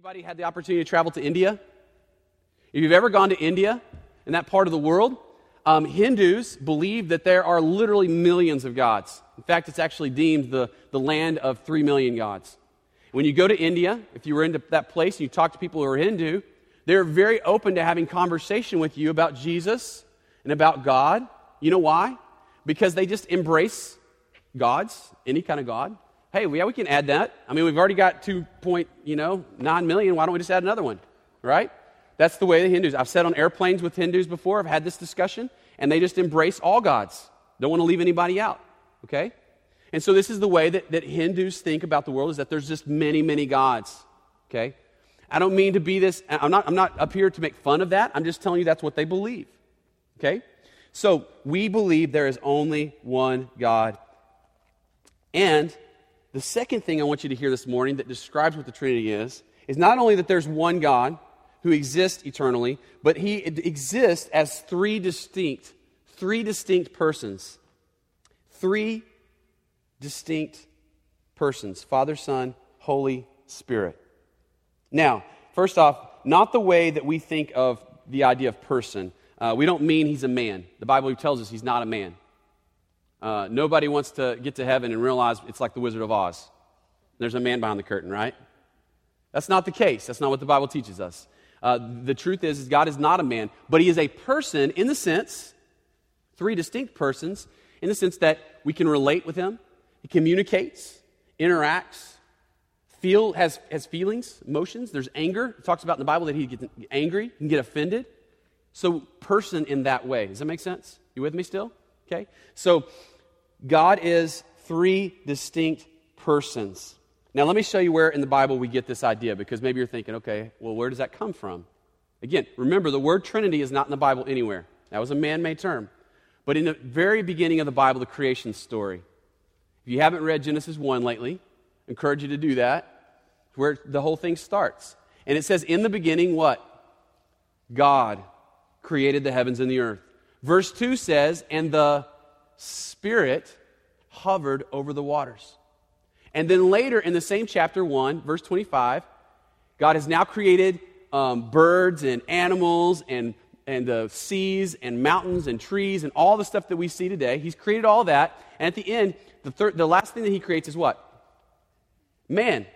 Anybody had the opportunity to travel to India? If you've ever gone to India, in that part of the world, um, Hindus believe that there are literally millions of gods. In fact, it's actually deemed the, the land of three million gods. When you go to India, if you were into that place and you talk to people who are Hindu, they're very open to having conversation with you about Jesus and about God. You know why? Because they just embrace gods, any kind of God. Hey, yeah, we can add that. I mean, we've already got 2. Point, you know, 9 million. Why don't we just add another one? Right? That's the way the Hindus. I've sat on airplanes with Hindus before. I've had this discussion, and they just embrace all gods. Don't want to leave anybody out. Okay? And so this is the way that, that Hindus think about the world is that there's just many, many gods. Okay? I don't mean to be this, I'm not, I'm not up here to make fun of that. I'm just telling you that's what they believe. Okay? So we believe there is only one God. And the second thing I want you to hear this morning that describes what the Trinity is is not only that there's one God who exists eternally, but he exists as three distinct, three distinct persons. Three distinct persons Father, Son, Holy Spirit. Now, first off, not the way that we think of the idea of person. Uh, we don't mean he's a man. The Bible tells us he's not a man. Uh, nobody wants to get to heaven and realize it's like the Wizard of Oz. There's a man behind the curtain, right? That's not the case. That's not what the Bible teaches us. Uh, the truth is, is, God is not a man, but he is a person in the sense, three distinct persons, in the sense that we can relate with him, he communicates, interacts, feel, has, has feelings, emotions. There's anger. It talks about in the Bible that he gets angry, can get offended. So, person in that way. Does that make sense? You with me still? Okay? So, God is three distinct persons. Now, let me show you where in the Bible we get this idea because maybe you're thinking, okay, well, where does that come from? Again, remember, the word Trinity is not in the Bible anywhere. That was a man made term. But in the very beginning of the Bible, the creation story, if you haven't read Genesis 1 lately, I encourage you to do that, where the whole thing starts. And it says, In the beginning, what? God created the heavens and the earth. Verse 2 says, And the Spirit hovered over the waters. And then later in the same chapter 1, verse 25, God has now created um, birds and animals and, and the seas and mountains and trees and all the stuff that we see today. He's created all that. And at the end, the, third, the last thing that he creates is what? Man.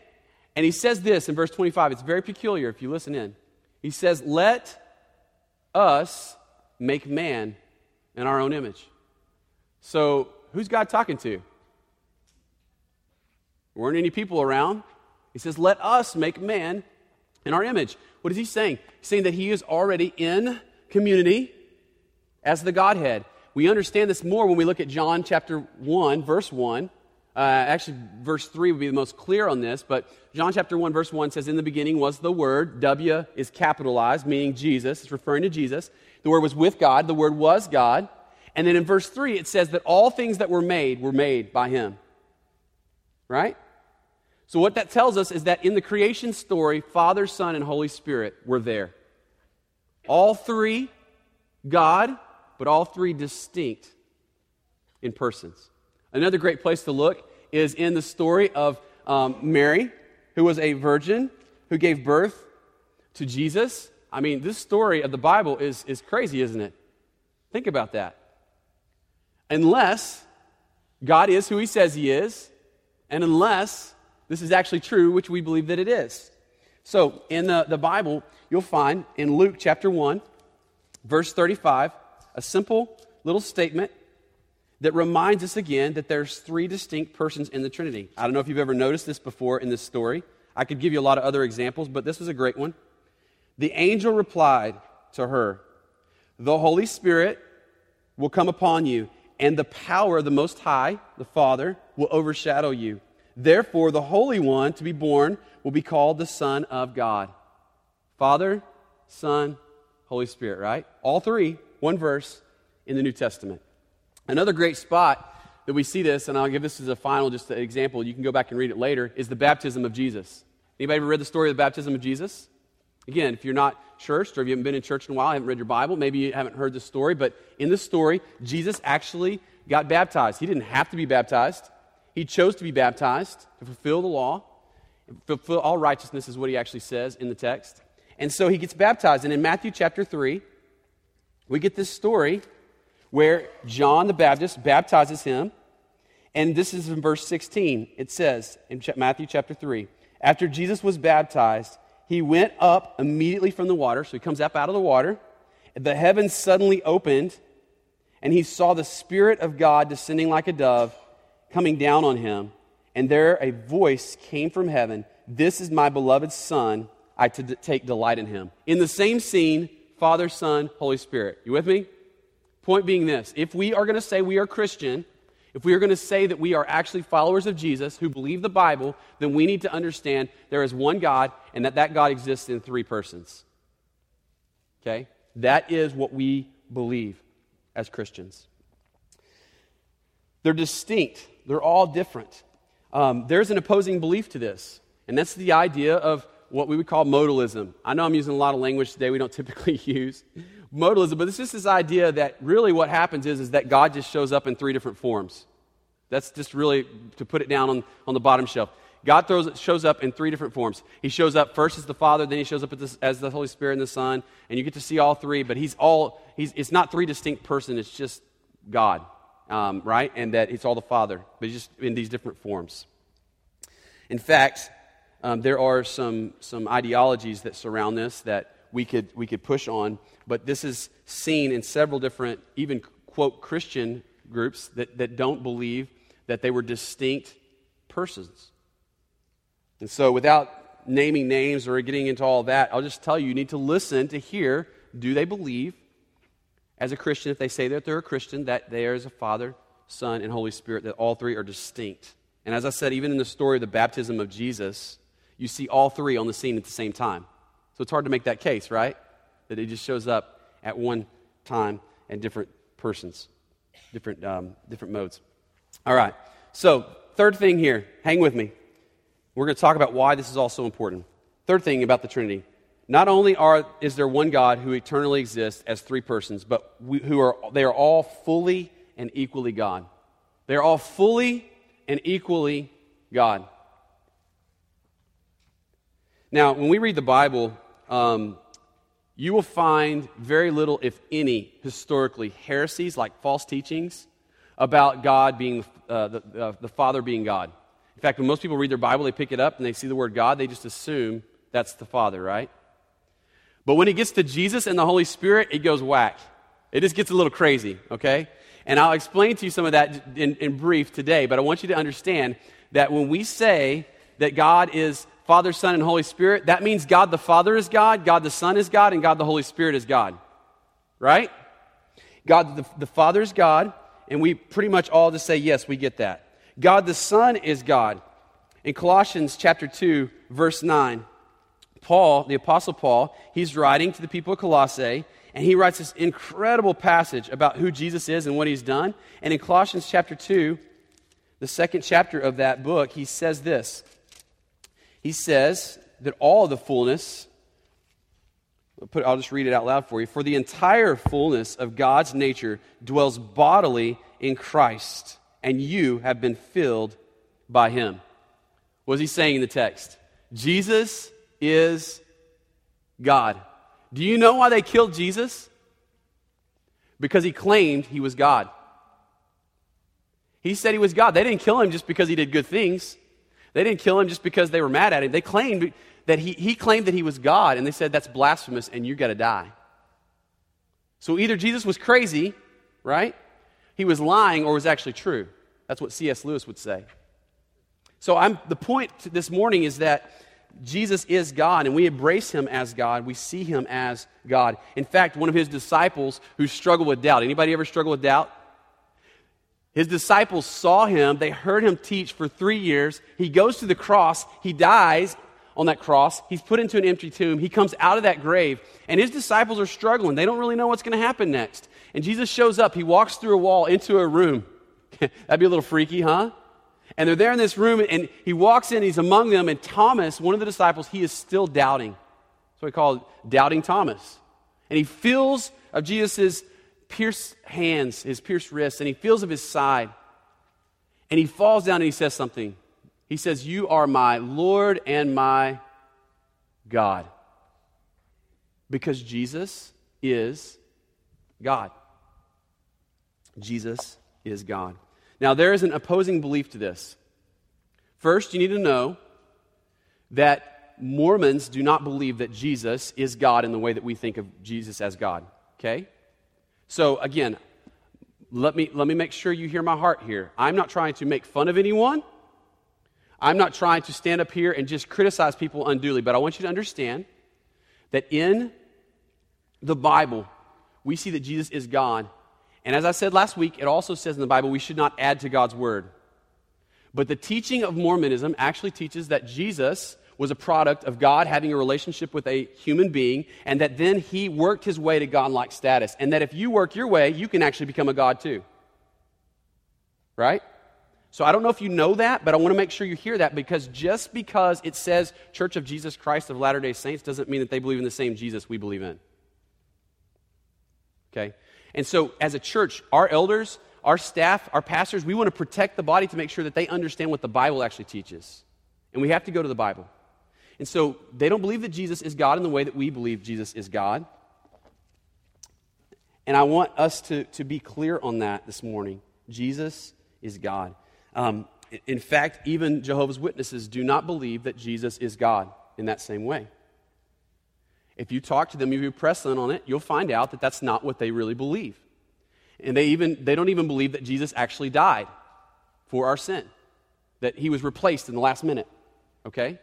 And he says this in verse 25. It's very peculiar if you listen in. He says, Let us make man in our own image. So, who's God talking to? Weren't any people around. He says, Let us make man in our image. What is he saying? He's saying that he is already in community as the Godhead. We understand this more when we look at John chapter 1, verse 1. Uh, actually, verse 3 would be the most clear on this, but John chapter 1, verse 1 says, In the beginning was the Word. W is capitalized, meaning Jesus. It's referring to Jesus. The Word was with God. The Word was God. And then in verse 3, it says that all things that were made were made by Him. Right? So, what that tells us is that in the creation story, Father, Son, and Holy Spirit were there. All three, God, but all three distinct in persons. Another great place to look is in the story of um, Mary, who was a virgin who gave birth to Jesus. I mean, this story of the Bible is, is crazy, isn't it? Think about that. Unless God is who he says he is, and unless this is actually true, which we believe that it is. So, in the, the Bible, you'll find in Luke chapter 1, verse 35, a simple little statement that reminds us again that there's three distinct persons in the Trinity. I don't know if you've ever noticed this before in this story. I could give you a lot of other examples, but this was a great one. The angel replied to her, The Holy Spirit will come upon you, and the power of the Most High, the Father, will overshadow you. Therefore, the Holy One to be born will be called the Son of God. Father, Son, Holy Spirit, right? All three, one verse in the New Testament. Another great spot that we see this, and I'll give this as a final just an example, you can go back and read it later, is the baptism of Jesus. Anybody ever read the story of the baptism of Jesus? Again, if you're not churched or if you haven't been in church in a while, haven't read your Bible, maybe you haven't heard this story, but in the story, Jesus actually got baptized. He didn't have to be baptized. He chose to be baptized to fulfill the law. Fulfill all righteousness is what he actually says in the text. And so he gets baptized. And in Matthew chapter 3, we get this story where John the Baptist baptizes him. And this is in verse 16. It says in Matthew chapter 3 After Jesus was baptized, he went up immediately from the water. So he comes up out of the water. The heavens suddenly opened, and he saw the Spirit of God descending like a dove, coming down on him. And there a voice came from heaven This is my beloved Son. I to take delight in him. In the same scene, Father, Son, Holy Spirit. You with me? Point being this if we are going to say we are Christian, if we are going to say that we are actually followers of Jesus who believe the Bible, then we need to understand there is one God and that that God exists in three persons. Okay? That is what we believe as Christians. They're distinct, they're all different. Um, there's an opposing belief to this, and that's the idea of what we would call modalism. I know I'm using a lot of language today we don't typically use. Modalism, but it's just this idea that really what happens is, is that God just shows up in three different forms. That's just really to put it down on, on the bottom shelf. God throws, shows up in three different forms. He shows up first as the Father, then he shows up as, the Holy Spirit and the Son, and you get to see all three, but he's all, he's, it's not three distinct persons, it's just God, um, right? And that it's all the Father, but just in these different forms. In fact, um, there are some, some ideologies that surround this that we could, we could push on, but this is seen in several different, even quote, Christian groups that, that don't believe that they were distinct persons. And so, without naming names or getting into all that, I'll just tell you you need to listen to hear do they believe, as a Christian, if they say that they're a Christian, that there is a Father, Son, and Holy Spirit, that all three are distinct. And as I said, even in the story of the baptism of Jesus, you see all three on the scene at the same time. So it's hard to make that case, right? That it just shows up at one time and different persons, different, um, different modes. All right. So, third thing here, hang with me. We're going to talk about why this is all so important. Third thing about the Trinity. Not only are, is there one God who eternally exists as three persons, but we, who are, they are all fully and equally God. They are all fully and equally God. Now, when we read the Bible, um, you will find very little, if any, historically, heresies like false teachings about God being uh, the, uh, the Father being God. In fact, when most people read their Bible, they pick it up and they see the word God, they just assume that's the Father, right? But when it gets to Jesus and the Holy Spirit, it goes whack. It just gets a little crazy, okay? And I'll explain to you some of that in, in brief today, but I want you to understand that when we say that God is Father, Son, and Holy Spirit, that means God the Father is God, God the Son is God, and God the Holy Spirit is God. Right? God the, the Father is God, and we pretty much all just say, yes, we get that. God the Son is God. In Colossians chapter 2, verse 9, Paul, the Apostle Paul, he's writing to the people of Colossae, and he writes this incredible passage about who Jesus is and what he's done. And in Colossians chapter 2, the second chapter of that book, he says this he says that all the fullness, I'll just read it out loud for you. For the entire fullness of God's nature dwells bodily in Christ, and you have been filled by him. What is he saying in the text? Jesus is God. Do you know why they killed Jesus? Because he claimed he was God. He said he was God. They didn't kill him just because he did good things. They didn't kill him just because they were mad at him. They claimed that he, he claimed that he was God, and they said that's blasphemous and you got to die. So either Jesus was crazy, right? He was lying, or was actually true. That's what C.S. Lewis would say. So I'm, the point this morning is that Jesus is God, and we embrace him as God. We see him as God. In fact, one of his disciples who struggled with doubt. Anybody ever struggle with doubt? His disciples saw him, they heard him teach for three years. He goes to the cross, he dies on that cross, he's put into an empty tomb, he comes out of that grave, and his disciples are struggling. They don't really know what's going to happen next. And Jesus shows up, he walks through a wall into a room. That'd be a little freaky, huh? And they're there in this room, and he walks in, he's among them, and Thomas, one of the disciples, he is still doubting. That's what we call doubting Thomas. And he feels of Jesus' pierced hands, his pierced wrists, and he feels of his side. And he falls down and he says something. He says, You are my Lord and my God. Because Jesus is God. Jesus is God. Now, there is an opposing belief to this. First, you need to know that Mormons do not believe that Jesus is God in the way that we think of Jesus as God. Okay? So, again, let me, let me make sure you hear my heart here. I'm not trying to make fun of anyone. I'm not trying to stand up here and just criticize people unduly, but I want you to understand that in the Bible, we see that Jesus is God. And as I said last week, it also says in the Bible we should not add to God's word. But the teaching of Mormonism actually teaches that Jesus was a product of God having a relationship with a human being, and that then he worked his way to godlike status. And that if you work your way, you can actually become a God too. Right? So I don't know if you know that, but I want to make sure you hear that because just because it says Church of Jesus Christ of Latter day Saints doesn't mean that they believe in the same Jesus we believe in. Okay? And so, as a church, our elders, our staff, our pastors, we want to protect the body to make sure that they understand what the Bible actually teaches. And we have to go to the Bible. And so they don't believe that Jesus is God in the way that we believe Jesus is God. And I want us to, to be clear on that this morning. Jesus is God. Um, in fact, even Jehovah's Witnesses do not believe that Jesus is God in that same way. If you talk to them, if you press them on it, you'll find out that that's not what they really believe. And they, even, they don't even believe that Jesus actually died for our sin, that he was replaced in the last minute. Okay?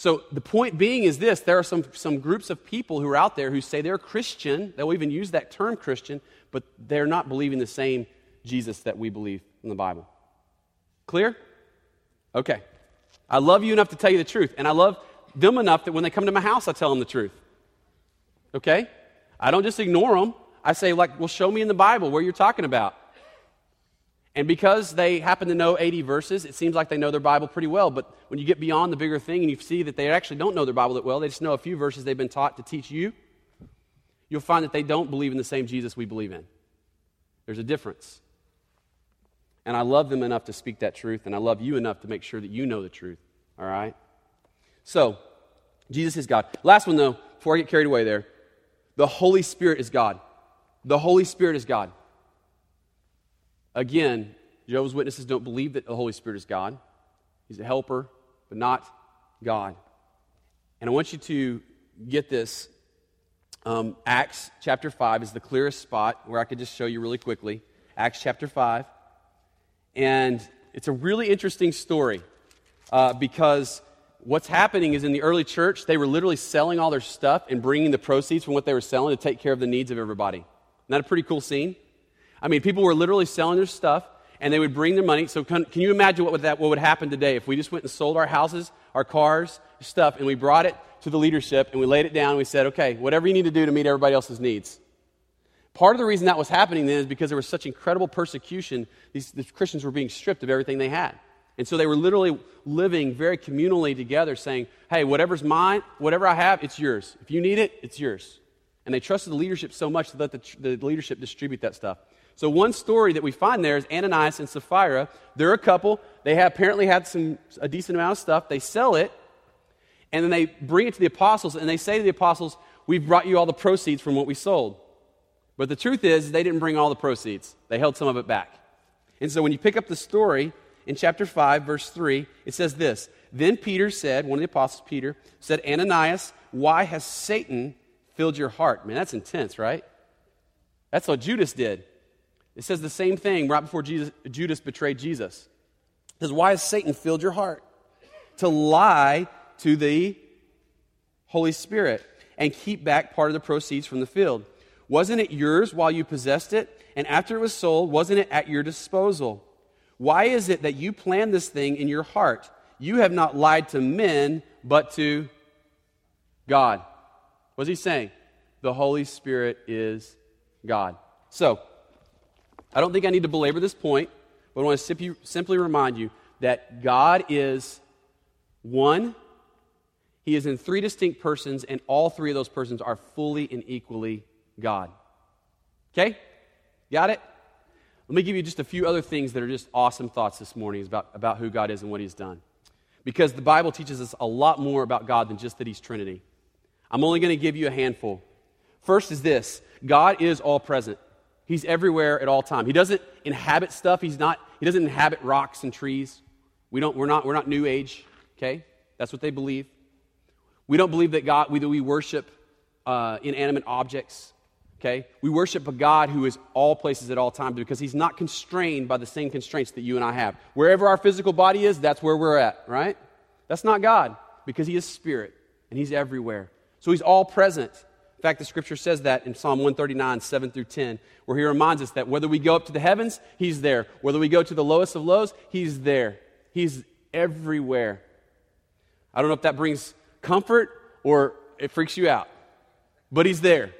So the point being is this there are some, some groups of people who are out there who say they're Christian, they'll even use that term Christian, but they're not believing the same Jesus that we believe in the Bible. Clear? Okay. I love you enough to tell you the truth, and I love them enough that when they come to my house, I tell them the truth. Okay? I don't just ignore them. I say, like, well, show me in the Bible where you're talking about. And because they happen to know 80 verses, it seems like they know their Bible pretty well. But when you get beyond the bigger thing and you see that they actually don't know their Bible that well, they just know a few verses they've been taught to teach you, you'll find that they don't believe in the same Jesus we believe in. There's a difference. And I love them enough to speak that truth, and I love you enough to make sure that you know the truth. All right? So, Jesus is God. Last one, though, before I get carried away there the Holy Spirit is God. The Holy Spirit is God. Again, Jehovah's Witnesses don't believe that the Holy Spirit is God. He's a helper, but not God. And I want you to get this. Um, Acts chapter 5 is the clearest spot where I could just show you really quickly. Acts chapter 5. And it's a really interesting story uh, because what's happening is in the early church, they were literally selling all their stuff and bringing the proceeds from what they were selling to take care of the needs of everybody. Isn't that a pretty cool scene? I mean, people were literally selling their stuff and they would bring their money. So, can, can you imagine what would, that, what would happen today if we just went and sold our houses, our cars, stuff, and we brought it to the leadership and we laid it down and we said, okay, whatever you need to do to meet everybody else's needs. Part of the reason that was happening then is because there was such incredible persecution. These, Christians were being stripped of everything they had. And so they were literally living very communally together, saying, hey, whatever's mine, whatever I have, it's yours. If you need it, it's yours. And they trusted the leadership so much to let the, the leadership distribute that stuff. So one story that we find there is Ananias and Sapphira. They're a couple. They have apparently had some a decent amount of stuff. They sell it, and then they bring it to the apostles, and they say to the apostles, "We've brought you all the proceeds from what we sold." But the truth is, they didn't bring all the proceeds. They held some of it back. And so when you pick up the story in chapter 5, verse 3, it says this Then Peter said, one of the apostles, Peter, said, Ananias, why has Satan filled your heart? Man, that's intense, right? That's what Judas did. It says the same thing right before Jesus, Judas betrayed Jesus. It says, Why has Satan filled your heart? To lie to the Holy Spirit and keep back part of the proceeds from the field. Wasn't it yours while you possessed it? And after it was sold, wasn't it at your disposal? Why is it that you planned this thing in your heart? You have not lied to men, but to God. What's he saying? The Holy Spirit is God. So, I don't think I need to belabor this point, but I want to simply remind you that God is one, He is in three distinct persons, and all three of those persons are fully and equally God. Okay? Got it? Let me give you just a few other things that are just awesome thoughts this morning about, about who God is and what He's done. because the Bible teaches us a lot more about God than just that He's Trinity. I'm only going to give you a handful. First is this God is all present. He's everywhere at all time. He doesn't inhabit stuff. He's not, he doesn't inhabit rocks and trees. We don't, we're, not, we're not New Age, okay? That's what they believe. We don't believe that God, we, that we worship uh, inanimate objects, okay? We worship a God who is all places at all times because he's not constrained by the same constraints that you and I have. Wherever our physical body is, that's where we're at, right? That's not God because he is spirit and he's everywhere. So he's all present. In fact, the scripture says that in Psalm 139, 7 through 10, where he reminds us that whether we go up to the heavens, he's there. Whether we go to the lowest of lows, he's there. He's everywhere. I don't know if that brings comfort or it freaks you out, but he's there,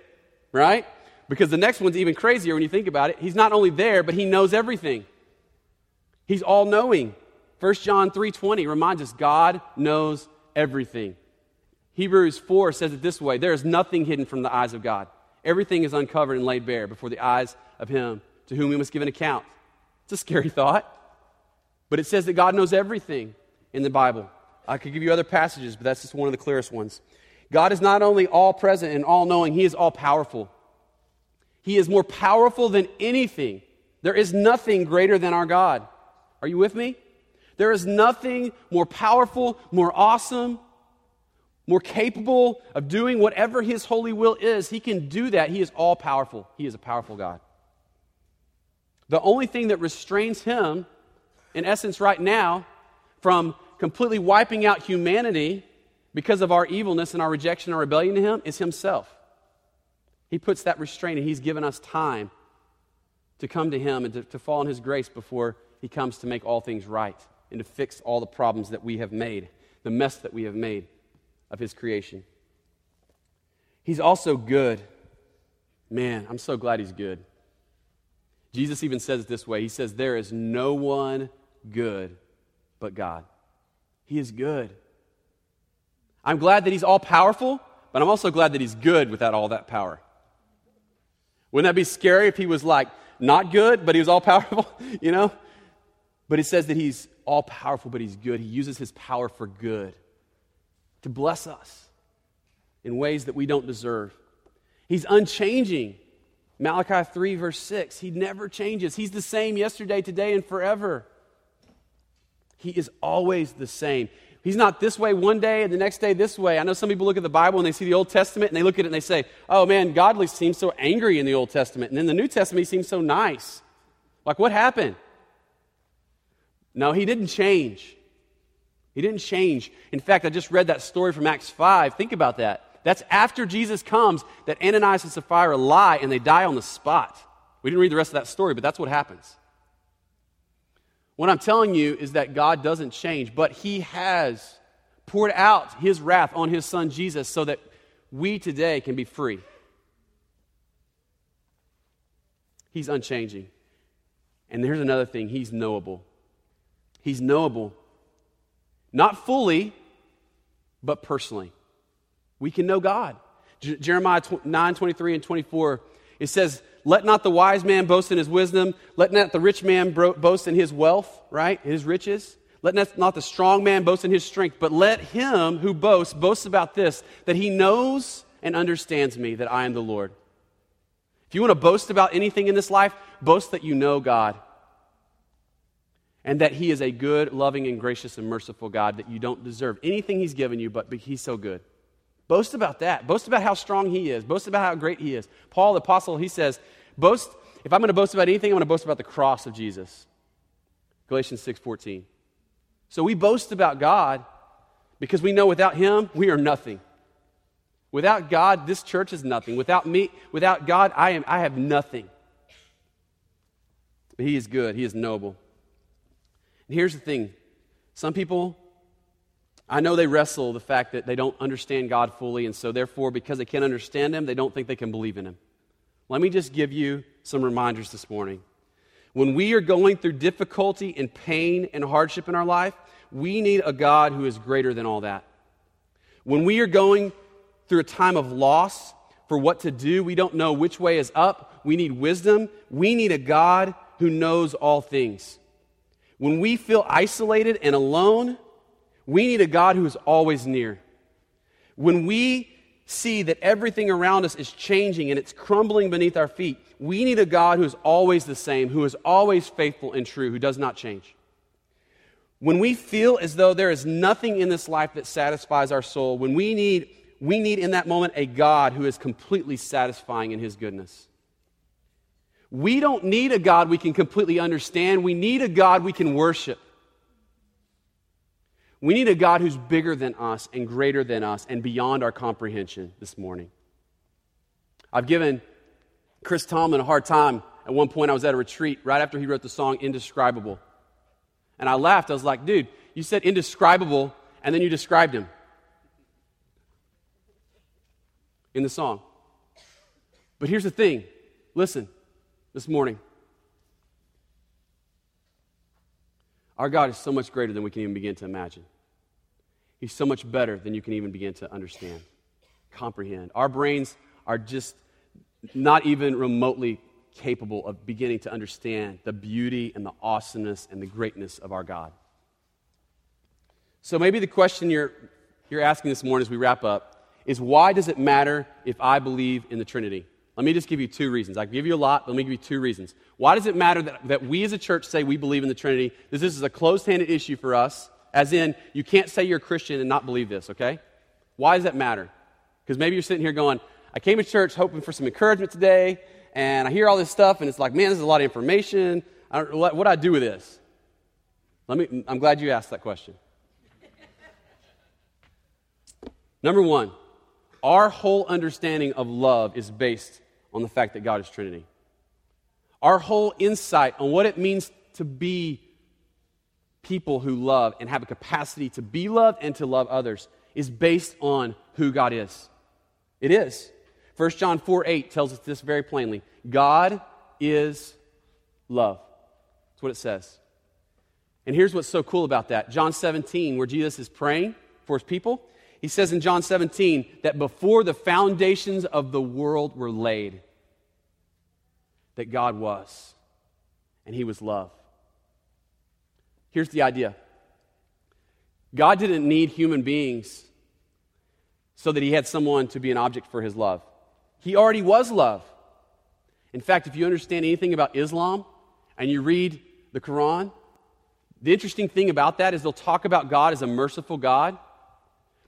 right? Because the next one's even crazier when you think about it. He's not only there, but he knows everything. He's all knowing. 1 John 3:20 reminds us God knows everything. Hebrews 4 says it this way there is nothing hidden from the eyes of God. Everything is uncovered and laid bare before the eyes of Him to whom we must give an account. It's a scary thought, but it says that God knows everything in the Bible. I could give you other passages, but that's just one of the clearest ones. God is not only all present and all knowing, He is all powerful. He is more powerful than anything. There is nothing greater than our God. Are you with me? There is nothing more powerful, more awesome, more capable of doing whatever His holy will is. He can do that. He is all powerful. He is a powerful God. The only thing that restrains Him, in essence, right now, from completely wiping out humanity because of our evilness and our rejection and our rebellion to Him is Himself. He puts that restraint, and He's given us time to come to Him and to, to fall in His grace before He comes to make all things right and to fix all the problems that we have made, the mess that we have made of his creation. He's also good. Man, I'm so glad he's good. Jesus even says it this way He says, There is no one good but God. He is good. I'm glad that he's all powerful, but I'm also glad that he's good without all that power. Wouldn't that be scary if he was like not good, but he was all powerful, you know? But it says that he's all powerful, but he's good. He uses his power for good to bless us in ways that we don't deserve. He's unchanging. Malachi 3, verse 6. He never changes. He's the same yesterday, today, and forever. He is always the same. He's not this way one day and the next day this way. I know some people look at the Bible and they see the Old Testament and they look at it and they say, oh man, God seems so angry in the Old Testament. And in the New Testament, he seems so nice. Like, what happened? No, he didn't change. He didn't change. In fact, I just read that story from Acts 5. Think about that. That's after Jesus comes that Ananias and Sapphira lie and they die on the spot. We didn't read the rest of that story, but that's what happens. What I'm telling you is that God doesn't change, but He has poured out His wrath on His Son Jesus so that we today can be free. He's unchanging. And here's another thing He's knowable. He's knowable not fully, but personally. We can know God. J- Jeremiah 9 23 and 24, it says, Let not the wise man boast in his wisdom, let not the rich man bro- boast in his wealth, right? His riches. Let not the strong man boast in his strength, but let him who boasts boast about this, that he knows and understands me, that I am the Lord. If you want to boast about anything in this life, boast that you know God and that He is a good, loving, and gracious and merciful God that you don't deserve anything He's given you, but He's so good. Boast about that. Boast about how strong He is. Boast about how great He is. Paul, the apostle, he says, boast, if I'm going to boast about anything, I'm going to boast about the cross of Jesus. Galatians 6.14. So we boast about God because we know without Him, we are nothing. Without God, this church is nothing. Without me, without God, I, am, I have nothing. But He is good. He is noble. And here's the thing some people, I know they wrestle the fact that they don't understand God fully, and so therefore, because they can't understand Him, they don't think they can believe in Him. Let me just give you some reminders this morning. When we are going through difficulty and pain and hardship in our life, we need a God who is greater than all that. When we are going through a time of loss for what to do, we don't know which way is up, we need wisdom, we need a God who knows all things. When we feel isolated and alone, We need a God who is always near. When we see that everything around us is changing and it's crumbling beneath our feet, we need a God who is always the same, who is always faithful and true, who does not change. When we feel as though there is nothing in this life that satisfies our soul, when we need, we need in that moment a God who is completely satisfying in his goodness. We don't need a God we can completely understand. We need a God we can worship. We need a God who's bigger than us and greater than us and beyond our comprehension this morning. I've given Chris Tomlin a hard time. At one point, I was at a retreat right after he wrote the song Indescribable. And I laughed. I was like, dude, you said indescribable, and then you described him in the song. But here's the thing listen, this morning. Our God is so much greater than we can even begin to imagine. He's so much better than you can even begin to understand, comprehend. Our brains are just not even remotely capable of beginning to understand the beauty and the awesomeness and the greatness of our God. So maybe the question you're, you're asking this morning as we wrap up is why does it matter if I believe in the Trinity? Let me just give you two reasons. I give you a lot, let me give you two reasons. Why does it matter that, that we as a church say we believe in the Trinity? This, this is a closed handed issue for us, as in, you can't say you're a Christian and not believe this, okay? Why does that matter? Because maybe you're sitting here going, I came to church hoping for some encouragement today, and I hear all this stuff, and it's like, man, this is a lot of information. I don't, what, what do I do with this? Let me, I'm glad you asked that question. Number one, our whole understanding of love is based on the fact that God is Trinity. Our whole insight on what it means to be people who love and have a capacity to be loved and to love others is based on who God is. It is. 1 John 4 8 tells us this very plainly God is love. That's what it says. And here's what's so cool about that John 17, where Jesus is praying for his people, he says in John 17 that before the foundations of the world were laid, that God was, and He was love. Here's the idea God didn't need human beings so that He had someone to be an object for His love. He already was love. In fact, if you understand anything about Islam and you read the Quran, the interesting thing about that is they'll talk about God as a merciful God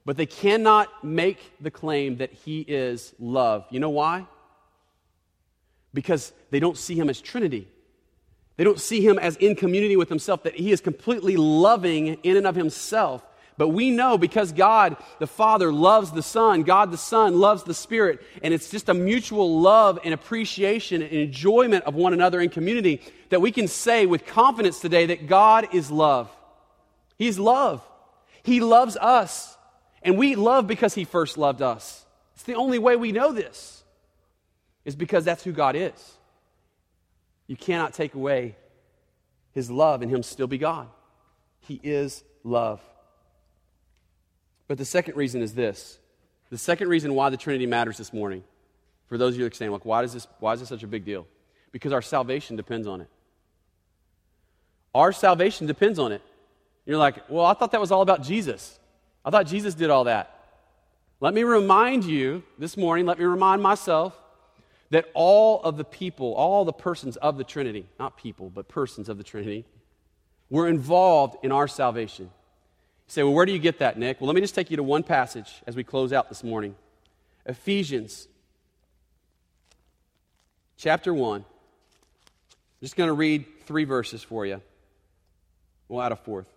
but they cannot make the claim that he is love. You know why? Because they don't see him as Trinity. They don't see him as in community with himself, that he is completely loving in and of himself. But we know because God the Father loves the Son, God the Son loves the Spirit, and it's just a mutual love and appreciation and enjoyment of one another in community that we can say with confidence today that God is love. He's love. He loves us. And we love because he first loved us. It's the only way we know this, is because that's who God is. You cannot take away his love and him still be God. He is love. But the second reason is this the second reason why the Trinity matters this morning, for those of you that are saying, like, why, does this, why is this such a big deal? Because our salvation depends on it. Our salvation depends on it. You're like, well, I thought that was all about Jesus. I thought Jesus did all that. Let me remind you this morning, let me remind myself that all of the people, all the persons of the Trinity, not people, but persons of the Trinity, were involved in our salvation. You say, well, where do you get that, Nick? Well, let me just take you to one passage as we close out this morning Ephesians chapter 1. I'm just going to read three verses for you. We'll add a fourth.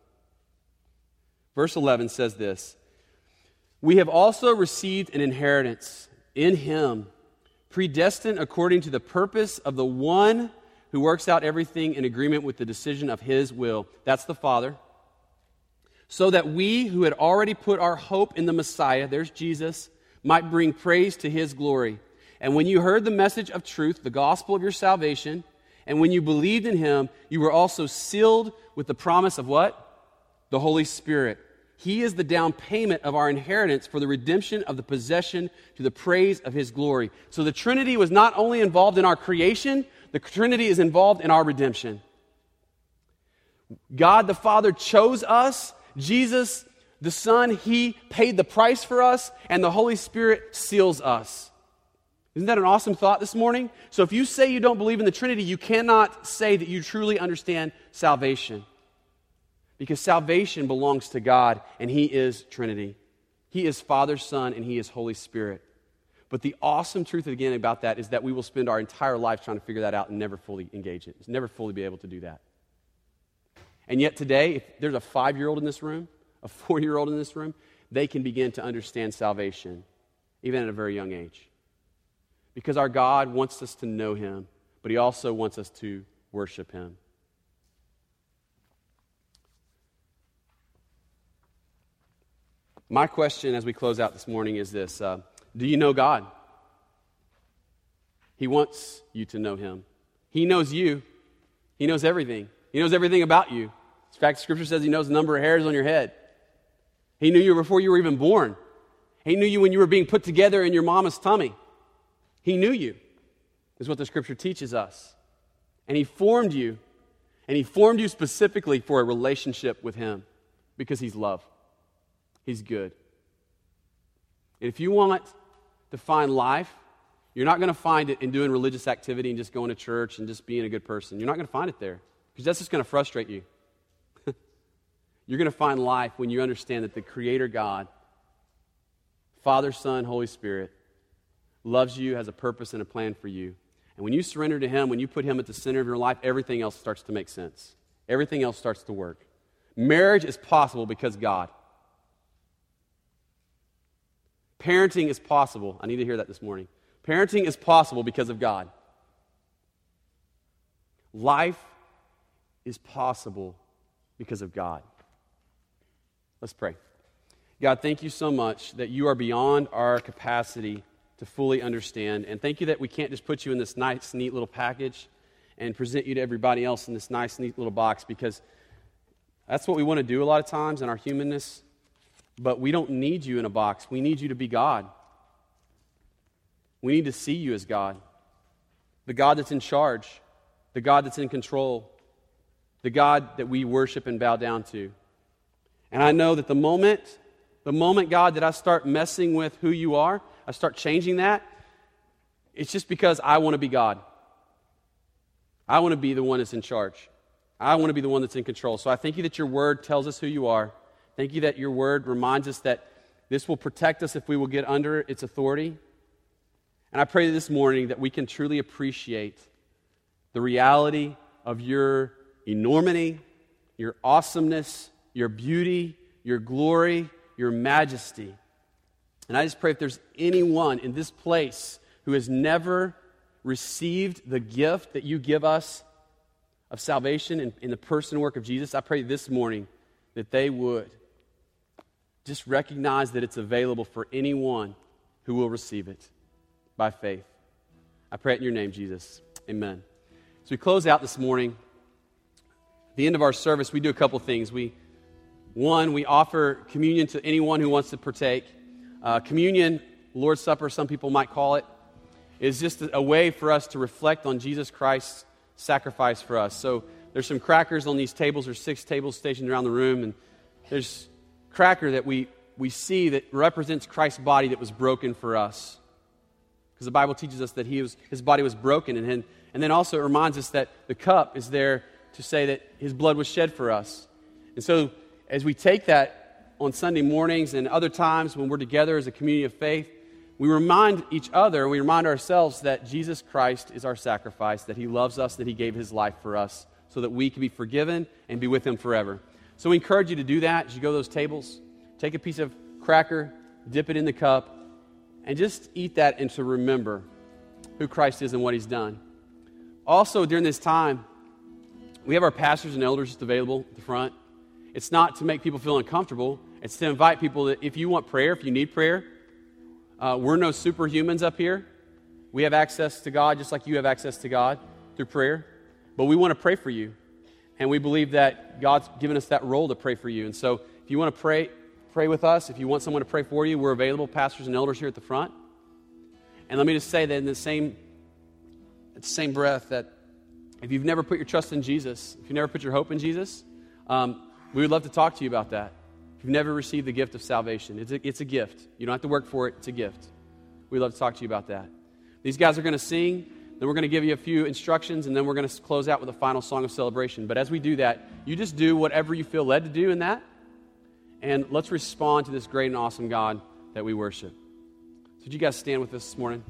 Verse 11 says this We have also received an inheritance in Him, predestined according to the purpose of the one who works out everything in agreement with the decision of His will. That's the Father. So that we who had already put our hope in the Messiah, there's Jesus, might bring praise to His glory. And when you heard the message of truth, the gospel of your salvation, and when you believed in Him, you were also sealed with the promise of what? The Holy Spirit he is the down payment of our inheritance for the redemption of the possession to the praise of His glory. So the Trinity was not only involved in our creation, the Trinity is involved in our redemption. God the Father chose us. Jesus, The Son, He paid the price for us, and the Holy Spirit seals us. Isn't that an awesome thought this morning? So, if you say you don't believe in the Trinity, you cannot say that you truly understand salvation. Because salvation belongs to God, and He is Trinity. He is Father, Son, and He is Holy Spirit. But the awesome truth again about that is that we will spend our entire life trying to figure that out and never fully engage it, never fully be able to do that. And yet, today, if there's a five year old in this room, a four year old in this room, they can begin to understand salvation, even at a very young age. Because our God wants us to know Him, but He also wants us to worship Him. My question as we close out this morning is this uh, Do you know God? He wants you to know Him. He knows you, He knows everything. He knows everything about you. In fact, Scripture says He knows the number of hairs on your head. He knew you before you were even born. He knew you when you were being put together in your mama's tummy. He knew you, is what the Scripture teaches us. And He formed you, and He formed you specifically for a relationship with Him because He's love. He's good. And if you want to find life, you're not going to find it in doing religious activity and just going to church and just being a good person. You're not going to find it there because that's just going to frustrate you. you're going to find life when you understand that the Creator God, Father, Son, Holy Spirit, loves you, has a purpose and a plan for you. And when you surrender to Him, when you put Him at the center of your life, everything else starts to make sense. Everything else starts to work. Marriage is possible because God. Parenting is possible. I need to hear that this morning. Parenting is possible because of God. Life is possible because of God. Let's pray. God, thank you so much that you are beyond our capacity to fully understand. And thank you that we can't just put you in this nice, neat little package and present you to everybody else in this nice, neat little box because that's what we want to do a lot of times in our humanness. But we don't need you in a box. We need you to be God. We need to see you as God, the God that's in charge, the God that's in control, the God that we worship and bow down to. And I know that the moment, the moment, God, that I start messing with who you are, I start changing that, it's just because I want to be God. I want to be the one that's in charge. I want to be the one that's in control. So I thank you that your word tells us who you are. Thank you that your word reminds us that this will protect us if we will get under its authority. And I pray this morning that we can truly appreciate the reality of your enormity, your awesomeness, your beauty, your glory, your majesty. And I just pray if there's anyone in this place who has never received the gift that you give us of salvation in, in the person work of Jesus, I pray this morning that they would just recognize that it's available for anyone who will receive it by faith. I pray it in your name, Jesus. Amen. So we close out this morning. At the end of our service, we do a couple things. We, one, we offer communion to anyone who wants to partake. Uh, communion, Lord's Supper, some people might call it, is just a way for us to reflect on Jesus Christ's sacrifice for us. So there's some crackers on these tables. There's six tables stationed around the room, and there's cracker that we, we see that represents Christ's body that was broken for us. Because the Bible teaches us that he was, his body was broken. And, and then also it reminds us that the cup is there to say that his blood was shed for us. And so as we take that on Sunday mornings and other times when we're together as a community of faith, we remind each other, we remind ourselves that Jesus Christ is our sacrifice, that he loves us, that he gave his life for us so that we can be forgiven and be with him forever. So we encourage you to do that as you go to those tables. Take a piece of cracker, dip it in the cup, and just eat that and to remember who Christ is and what he's done. Also, during this time, we have our pastors and elders just available at the front. It's not to make people feel uncomfortable, it's to invite people that if you want prayer, if you need prayer, uh, we're no superhumans up here. We have access to God just like you have access to God through prayer. But we want to pray for you. And we believe that God's given us that role to pray for you. And so if you want to pray, pray with us. If you want someone to pray for you, we're available, pastors and elders here at the front. And let me just say that in the same, the same breath that if you've never put your trust in Jesus, if you've never put your hope in Jesus, um, we would love to talk to you about that. If you've never received the gift of salvation, it's a, it's a gift. You don't have to work for it, it's a gift. We'd love to talk to you about that. These guys are going to sing, then we're going to give you a few instructions, and then we're going to close out with a final song of celebration. But as we do that, you just do whatever you feel led to do in that, and let's respond to this great and awesome God that we worship. So, would you guys stand with us this morning?